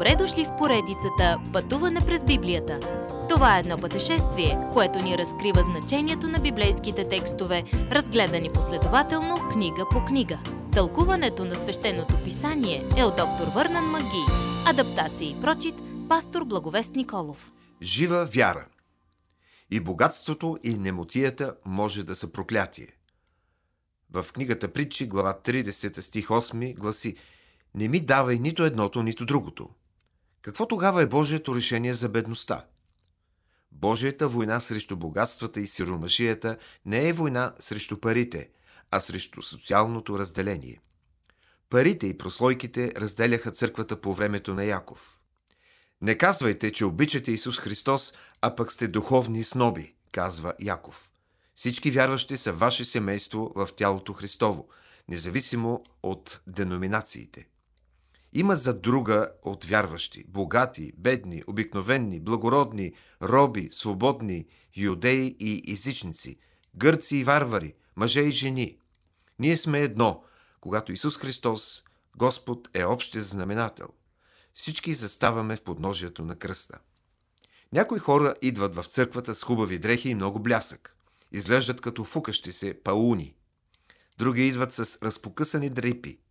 Добре дошли в поредицата Пътуване през Библията. Това е едно пътешествие, което ни разкрива значението на библейските текстове, разгледани последователно книга по книга. Тълкуването на свещеното писание е от доктор Върнан Маги. Адаптация и прочит, пастор Благовест Николов. Жива вяра. И богатството и немотията може да са проклятие. В книгата Притчи, глава 30, стих 8 гласи Не ми давай нито едното, нито другото. Какво тогава е Божието решение за бедността? Божията война срещу богатствата и сиромашията не е война срещу парите, а срещу социалното разделение. Парите и прослойките разделяха църквата по времето на Яков. Не казвайте, че обичате Исус Христос, а пък сте духовни сноби, казва Яков. Всички вярващи са ваше семейство в тялото Христово, независимо от деноминациите. Има за друга от вярващи – богати, бедни, обикновенни, благородни, роби, свободни, юдеи и езичници, гърци и варвари, мъже и жени. Ние сме едно, когато Исус Христос, Господ, е общия знаменател. Всички заставаме в подножието на кръста. Някои хора идват в църквата с хубави дрехи и много блясък. Изглеждат като фукащи се пауни. Други идват с разпокъсани дрипи –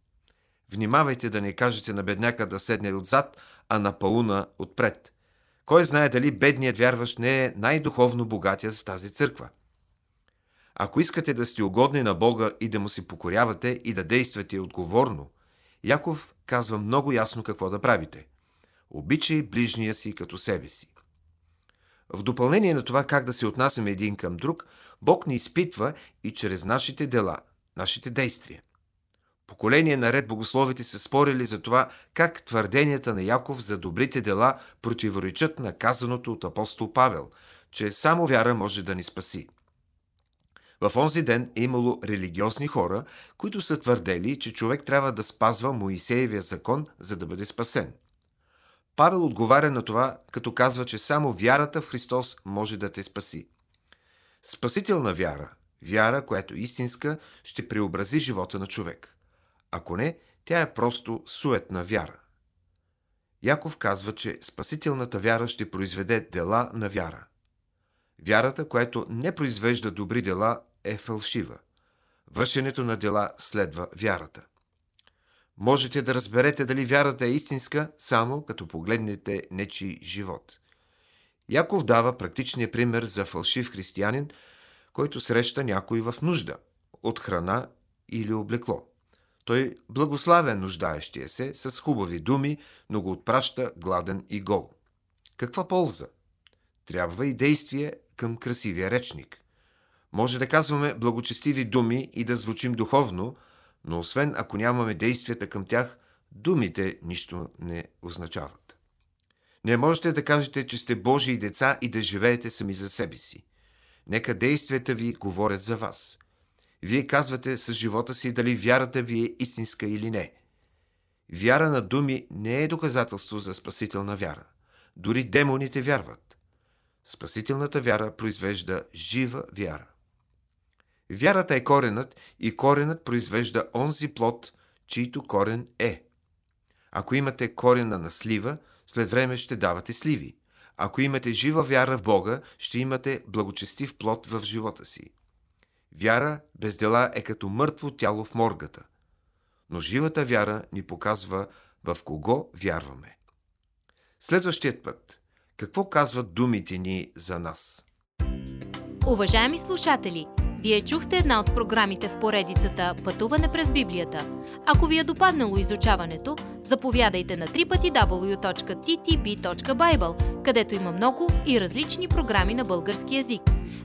Внимавайте да не кажете на бедняка да седне отзад, а на пауна отпред. Кой знае дали бедният вярващ не е най-духовно богатият в тази църква? Ако искате да сте угодни на Бога и да му се покорявате и да действате отговорно, Яков казва много ясно какво да правите. Обичай ближния си като себе си. В допълнение на това как да се отнасяме един към друг, Бог ни изпитва и чрез нашите дела, нашите действия. Поколение наред богословите са спорили за това как твърденията на Яков за добрите дела противоречат на казаното от апостол Павел, че само вяра може да ни спаси. В онзи ден е имало религиозни хора, които са твърдели, че човек трябва да спазва Моисеевия закон, за да бъде спасен. Павел отговаря на това, като казва, че само вярата в Христос може да те спаси. Спасителна вяра, вяра, която истинска, ще преобрази живота на човек. Ако не, тя е просто суетна вяра. Яков казва, че спасителната вяра ще произведе дела на вяра. Вярата, която не произвежда добри дела, е фалшива. Вършенето на дела следва вярата. Можете да разберете дали вярата е истинска, само като погледнете нечи живот. Яков дава практичния пример за фалшив християнин, който среща някой в нужда от храна или облекло. Той благославя нуждаещия се с хубави думи, но го отпраща гладен и гол. Каква полза? Трябва и действие към красивия речник. Може да казваме благочестиви думи и да звучим духовно, но освен ако нямаме действията към тях, думите нищо не означават. Не можете да кажете, че сте Божии деца и да живеете сами за себе си. Нека действията ви говорят за вас – вие казвате с живота си дали вярата ви е истинска или не. Вяра на думи не е доказателство за спасителна вяра. Дори демоните вярват. Спасителната вяра произвежда жива вяра. Вярата е коренът и коренът произвежда онзи плод, чийто корен е. Ако имате корена на слива, след време ще давате сливи. Ако имате жива вяра в Бога, ще имате благочестив плод в живота си. Вяра без дела е като мъртво тяло в моргата. Но живата вяра ни показва в кого вярваме. Следващият път. Какво казват думите ни за нас? Уважаеми слушатели, вие чухте една от програмите в поредицата Пътуване през Библията. Ако ви е допаднало изучаването, заповядайте на www.ttb.bible, където има много и различни програми на български язик –